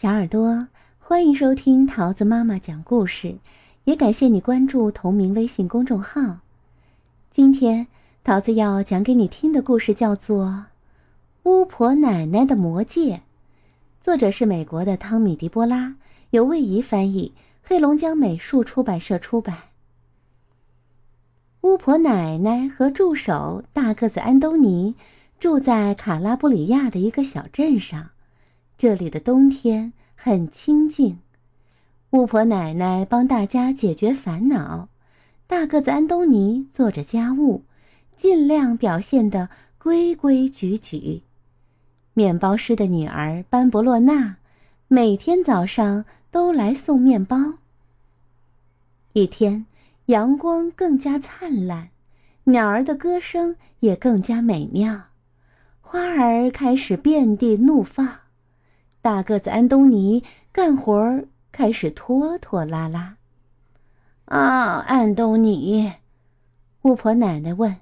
小耳朵，欢迎收听桃子妈妈讲故事，也感谢你关注同名微信公众号。今天桃子要讲给你听的故事叫做《巫婆奶奶的魔戒》，作者是美国的汤米·迪波拉，由魏怡翻译，黑龙江美术出版社出版。巫婆奶奶和助手大个子安东尼住在卡拉布里亚的一个小镇上。这里的冬天很清静，巫婆奶奶帮大家解决烦恼，大个子安东尼做着家务，尽量表现得规规矩矩。面包师的女儿班博洛娜每天早上都来送面包。一天，阳光更加灿烂，鸟儿的歌声也更加美妙，花儿开始遍地怒放。大个子安东尼干活儿开始拖拖拉拉。啊，安东尼，巫婆奶奶问：“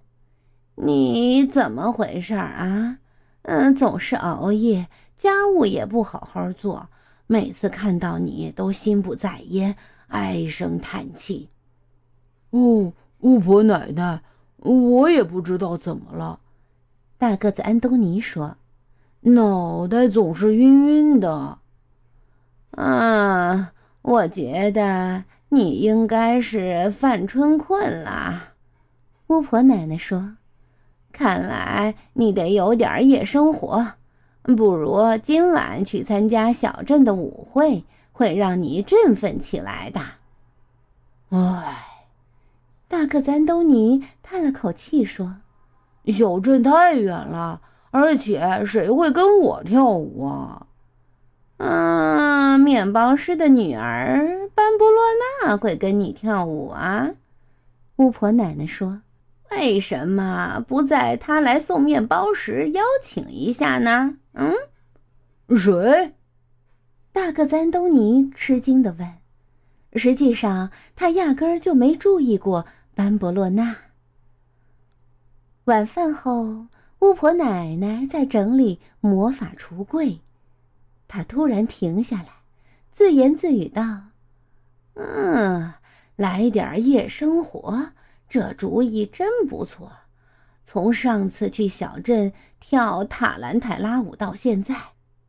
你怎么回事啊？嗯，总是熬夜，家务也不好好做，每次看到你都心不在焉，唉声叹气。”哦，巫婆奶奶，我也不知道怎么了。大个子安东尼说。脑袋总是晕晕的，啊，我觉得你应该是犯春困了。巫婆奶奶说：“看来你得有点夜生活，不如今晚去参加小镇的舞会，会让你振奋起来的。”唉，大个子安东尼叹了口气说：“小镇太远了。”而且谁会跟我跳舞啊？嗯，面包师的女儿班布洛娜会跟你跳舞啊。巫婆奶奶说：“为什么不在她来送面包时邀请一下呢？”嗯，谁？大个子安东尼吃惊地问。实际上，他压根儿就没注意过班布洛娜。晚饭后。巫婆奶奶在整理魔法橱柜，她突然停下来，自言自语道：“嗯，来点夜生活，这主意真不错。从上次去小镇跳塔兰泰拉舞到现在，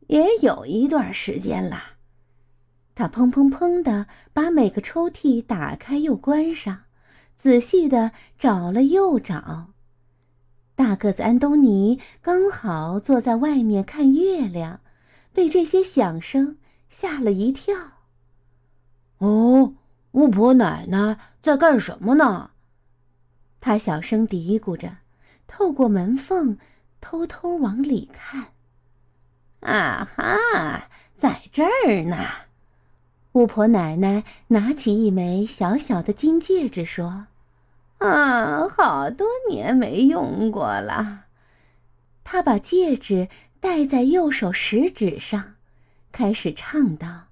也有一段时间了。”她砰砰砰的把每个抽屉打开又关上，仔细的找了又找。大个子安东尼刚好坐在外面看月亮，被这些响声吓了一跳。哦，巫婆奶奶在干什么呢？他小声嘀咕着，透过门缝偷偷往里看。啊哈，在这儿呢！巫婆奶奶拿起一枚小小的金戒指说。啊，好多年没用过了。他把戒指戴在右手食指上，开始唱道：“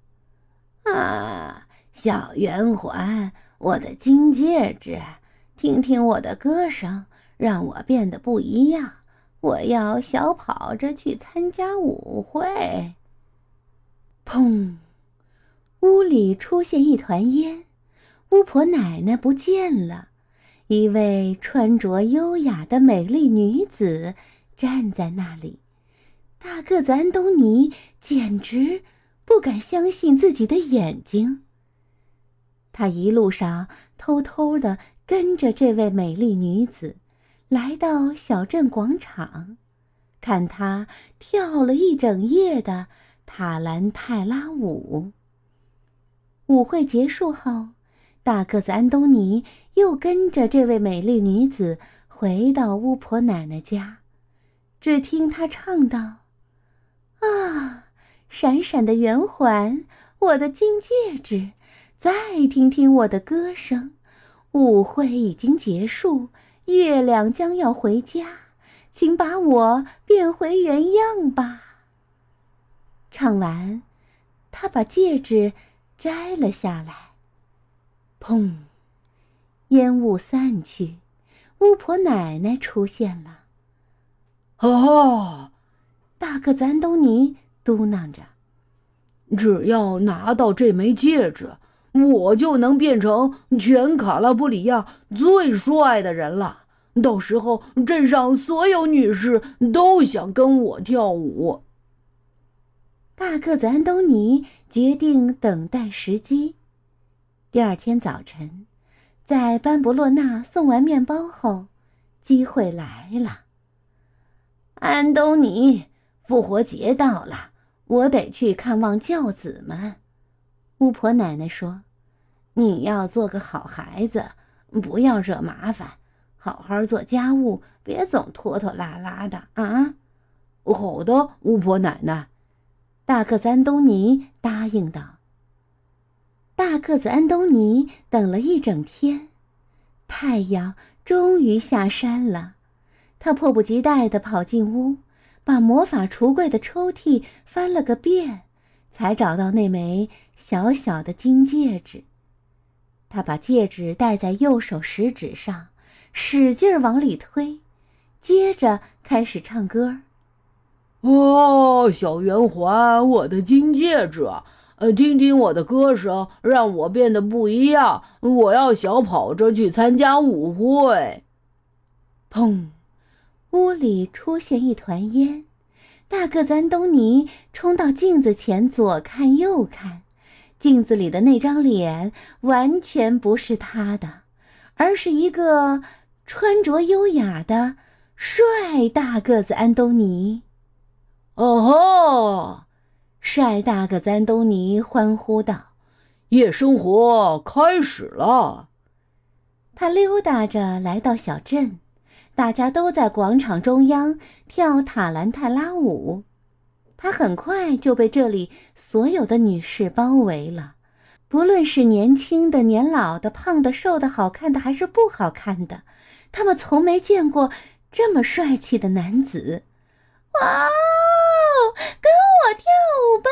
啊，小圆环，我的金戒指，听听我的歌声，让我变得不一样。我要小跑着去参加舞会。”砰！屋里出现一团烟，巫婆奶奶不见了。一位穿着优雅的美丽女子站在那里，大个子安东尼简直不敢相信自己的眼睛。他一路上偷偷的跟着这位美丽女子，来到小镇广场，看她跳了一整夜的塔兰泰拉舞。舞会结束后。大个子安东尼又跟着这位美丽女子回到巫婆奶奶家，只听她唱道：“啊，闪闪的圆环，我的金戒指，再听听我的歌声。舞会已经结束，月亮将要回家，请把我变回原样吧。”唱完，她把戒指摘了下来。砰！烟雾散去，巫婆奶奶出现了。哦，大个子安东尼嘟囔着：“只要拿到这枚戒指，我就能变成全卡拉布里亚最帅的人了。到时候，镇上所有女士都想跟我跳舞。大个子安东尼决定等待时机。第二天早晨，在班博洛纳送完面包后，机会来了。安东尼，复活节到了。我得去看望教子们，巫婆奶奶说：“你要做个好孩子，不要惹麻烦，好好做家务，别总拖拖拉拉的啊。”好的，巫婆奶奶。大个子安东尼答应道。大个子安东尼等了一整天，太阳终于下山了，他迫不及待地跑进屋。把魔法橱柜的抽屉翻了个遍，才找到那枚小小的金戒指。他把戒指戴在右手食指上，使劲往里推，接着开始唱歌。哦，小圆环，我的金戒指，呃，听听我的歌声，让我变得不一样。我要小跑着去参加舞会。砰！屋里出现一团烟，大个子安东尼冲到镜子前，左看右看，镜子里的那张脸完全不是他的，而是一个穿着优雅的帅大个子安东尼。哦吼！帅大个子安东尼欢呼道：“夜生活开始了！”他溜达着来到小镇。大家都在广场中央跳塔兰泰拉舞，他很快就被这里所有的女士包围了，不论是年轻的、年老的、胖的、瘦的、好看的还是不好看的，他们从没见过这么帅气的男子。哇哦，跟我跳舞吧！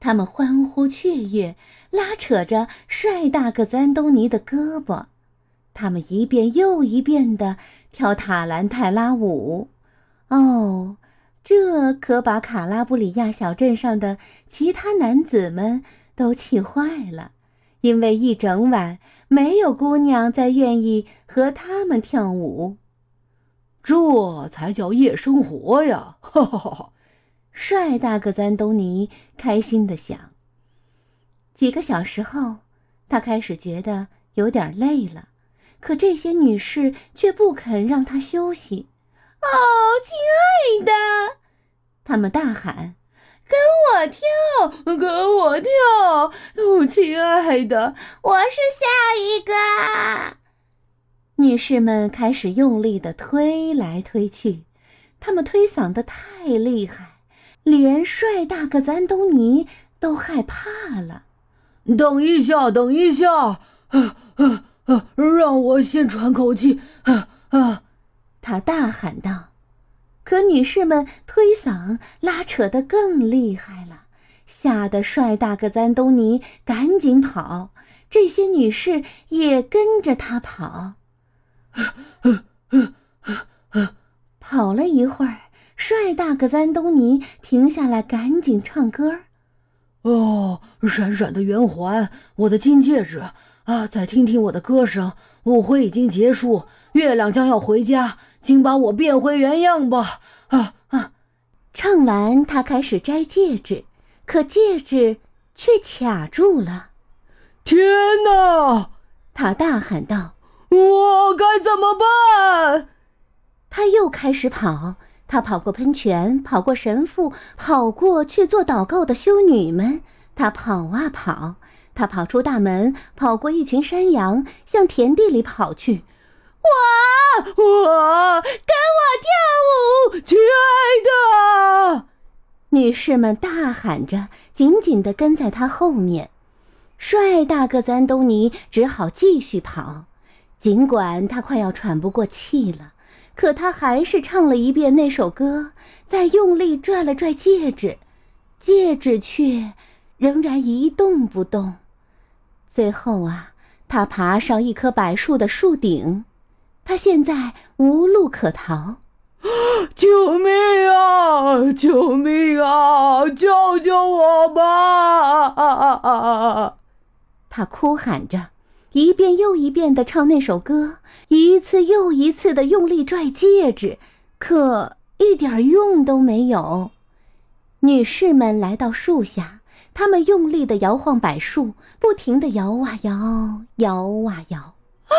他们欢呼雀跃，拉扯着帅大个子安东尼的胳膊。他们一遍又一遍地跳塔兰泰拉舞，哦，这可把卡拉布里亚小镇上的其他男子们都气坏了，因为一整晚没有姑娘再愿意和他们跳舞。这才叫夜生活呀！哈哈哈哈！帅大个安东尼开心地想。几个小时后，他开始觉得有点累了。可这些女士却不肯让他休息。哦，亲爱的，他们大喊：“跟我跳，跟我跳！”哦，亲爱的，我是下一个。女士们开始用力的推来推去，她们推搡的太厉害，连帅大个子安东尼都害怕了。等一下，等一下，啊啊！啊！让我先喘口气！啊啊！他大喊道。可女士们推搡、拉扯的更厉害了，吓得帅大个安东尼赶紧跑。这些女士也跟着他跑。跑了一会儿，帅大个安东尼停下来，赶紧唱歌。哦，闪闪的圆环，我的金戒指。啊！再听听我的歌声，舞会已经结束，月亮将要回家，请把我变回原样吧！啊啊！唱完，他开始摘戒指，可戒指却卡住了。天哪！他大喊道：“我该怎么办？”他又开始跑，他跑过喷泉，跑过神父，跑过去做祷告的修女们，他跑啊跑。他跑出大门，跑过一群山羊，向田地里跑去。我我跟我跳舞，亲爱的！女士们大喊着，紧紧地跟在他后面。帅大个子安东尼只好继续跑，尽管他快要喘不过气了，可他还是唱了一遍那首歌，再用力拽了拽戒指，戒指却仍然一动不动。最后啊，他爬上一棵柏树的树顶，他现在无路可逃。救命啊！救命啊！救救我吧！他哭喊着，一遍又一遍的唱那首歌，一次又一次的用力拽戒指，可一点用都没有。女士们来到树下，她们用力的摇晃柏树，不停的摇啊摇，摇啊摇。啊，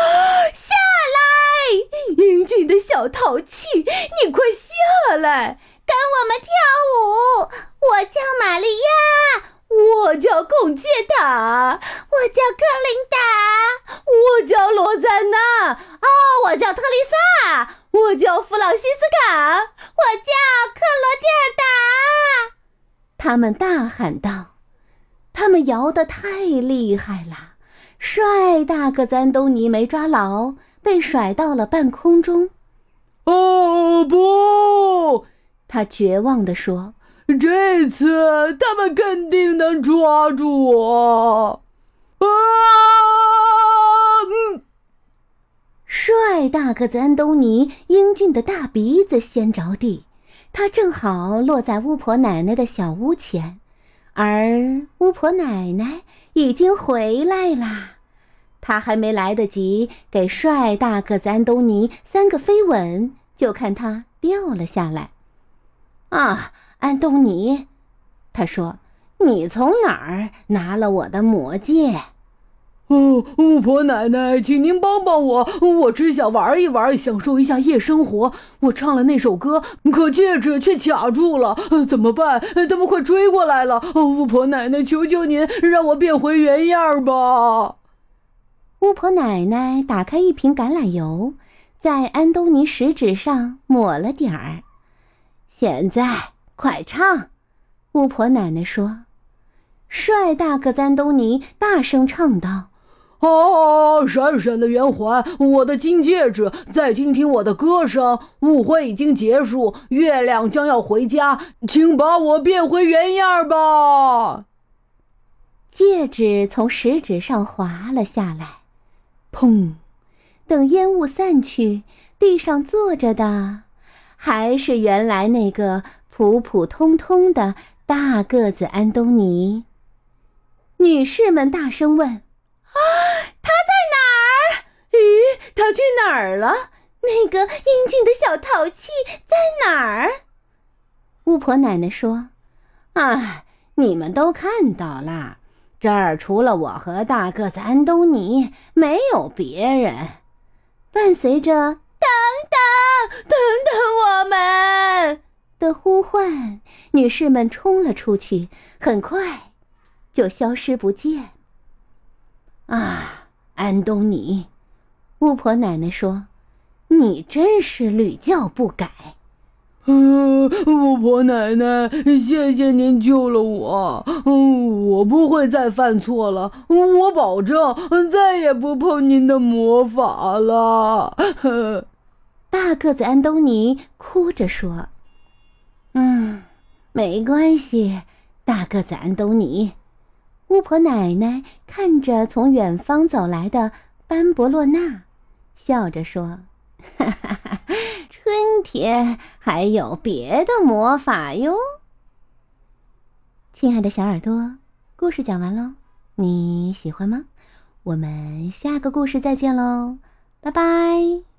下来，英俊的小淘气，你快下来，跟我们跳舞。我叫玛利亚，我叫贡杰塔，我叫克琳达，我叫罗赞娜，哦，我叫特丽莎，我叫弗朗西斯卡，我叫克罗蒂尔达。他们大喊道：“他们摇得太厉害了！”帅大个子安东尼没抓牢，被甩到了。半空中。哦不！他绝望地说：“这次他们肯定能抓住我！”啊！嗯，帅大个子安东尼英俊的大鼻子先着地，他正好落在巫婆奶奶的小屋前。而巫婆奶奶已经回来啦，她还没来得及给帅大个子安东尼三个飞吻，就看他掉了下来。啊，安东尼，他说：“你从哪儿拿了我的魔戒？”哦，巫婆奶奶，请您帮帮我，我只想玩一玩，享受一下夜生活。我唱了那首歌，可戒指却卡住了，怎么办？他们快追过来了！巫婆奶奶，求求您，让我变回原样吧！巫婆奶奶打开一瓶橄榄油，在安东尼食指上抹了点儿。现在快唱！巫婆奶奶说。帅大个子安东尼大声唱道。哦！闪闪的圆环，我的金戒指！再听听我的歌声。舞会已经结束，月亮将要回家，请把我变回原样吧。戒指从食指上滑了下来，砰！等烟雾散去，地上坐着的还是原来那个普普通通的大个子安东尼。女士们大声问。啊，他在哪儿？咦，他去哪儿了？那个英俊的小淘气在哪儿？巫婆奶奶说：“啊，你们都看到了，这儿除了我和大个子安东尼，没有别人。”伴随着“等等，等等我们”的呼唤，女士们冲了出去，很快就消失不见。啊，安东尼，巫婆奶奶说：“你真是屡教不改。”嗯，巫婆奶奶，谢谢您救了我。嗯，我不会再犯错了，我保证再也不碰您的魔法了。大个子安东尼哭着说：“嗯，没关系，大个子安东尼。”巫婆奶奶看着从远方走来的班博洛娜，笑着说：“哈哈哈，春天还有别的魔法哟。”亲爱的小耳朵，故事讲完喽，你喜欢吗？我们下个故事再见喽，拜拜。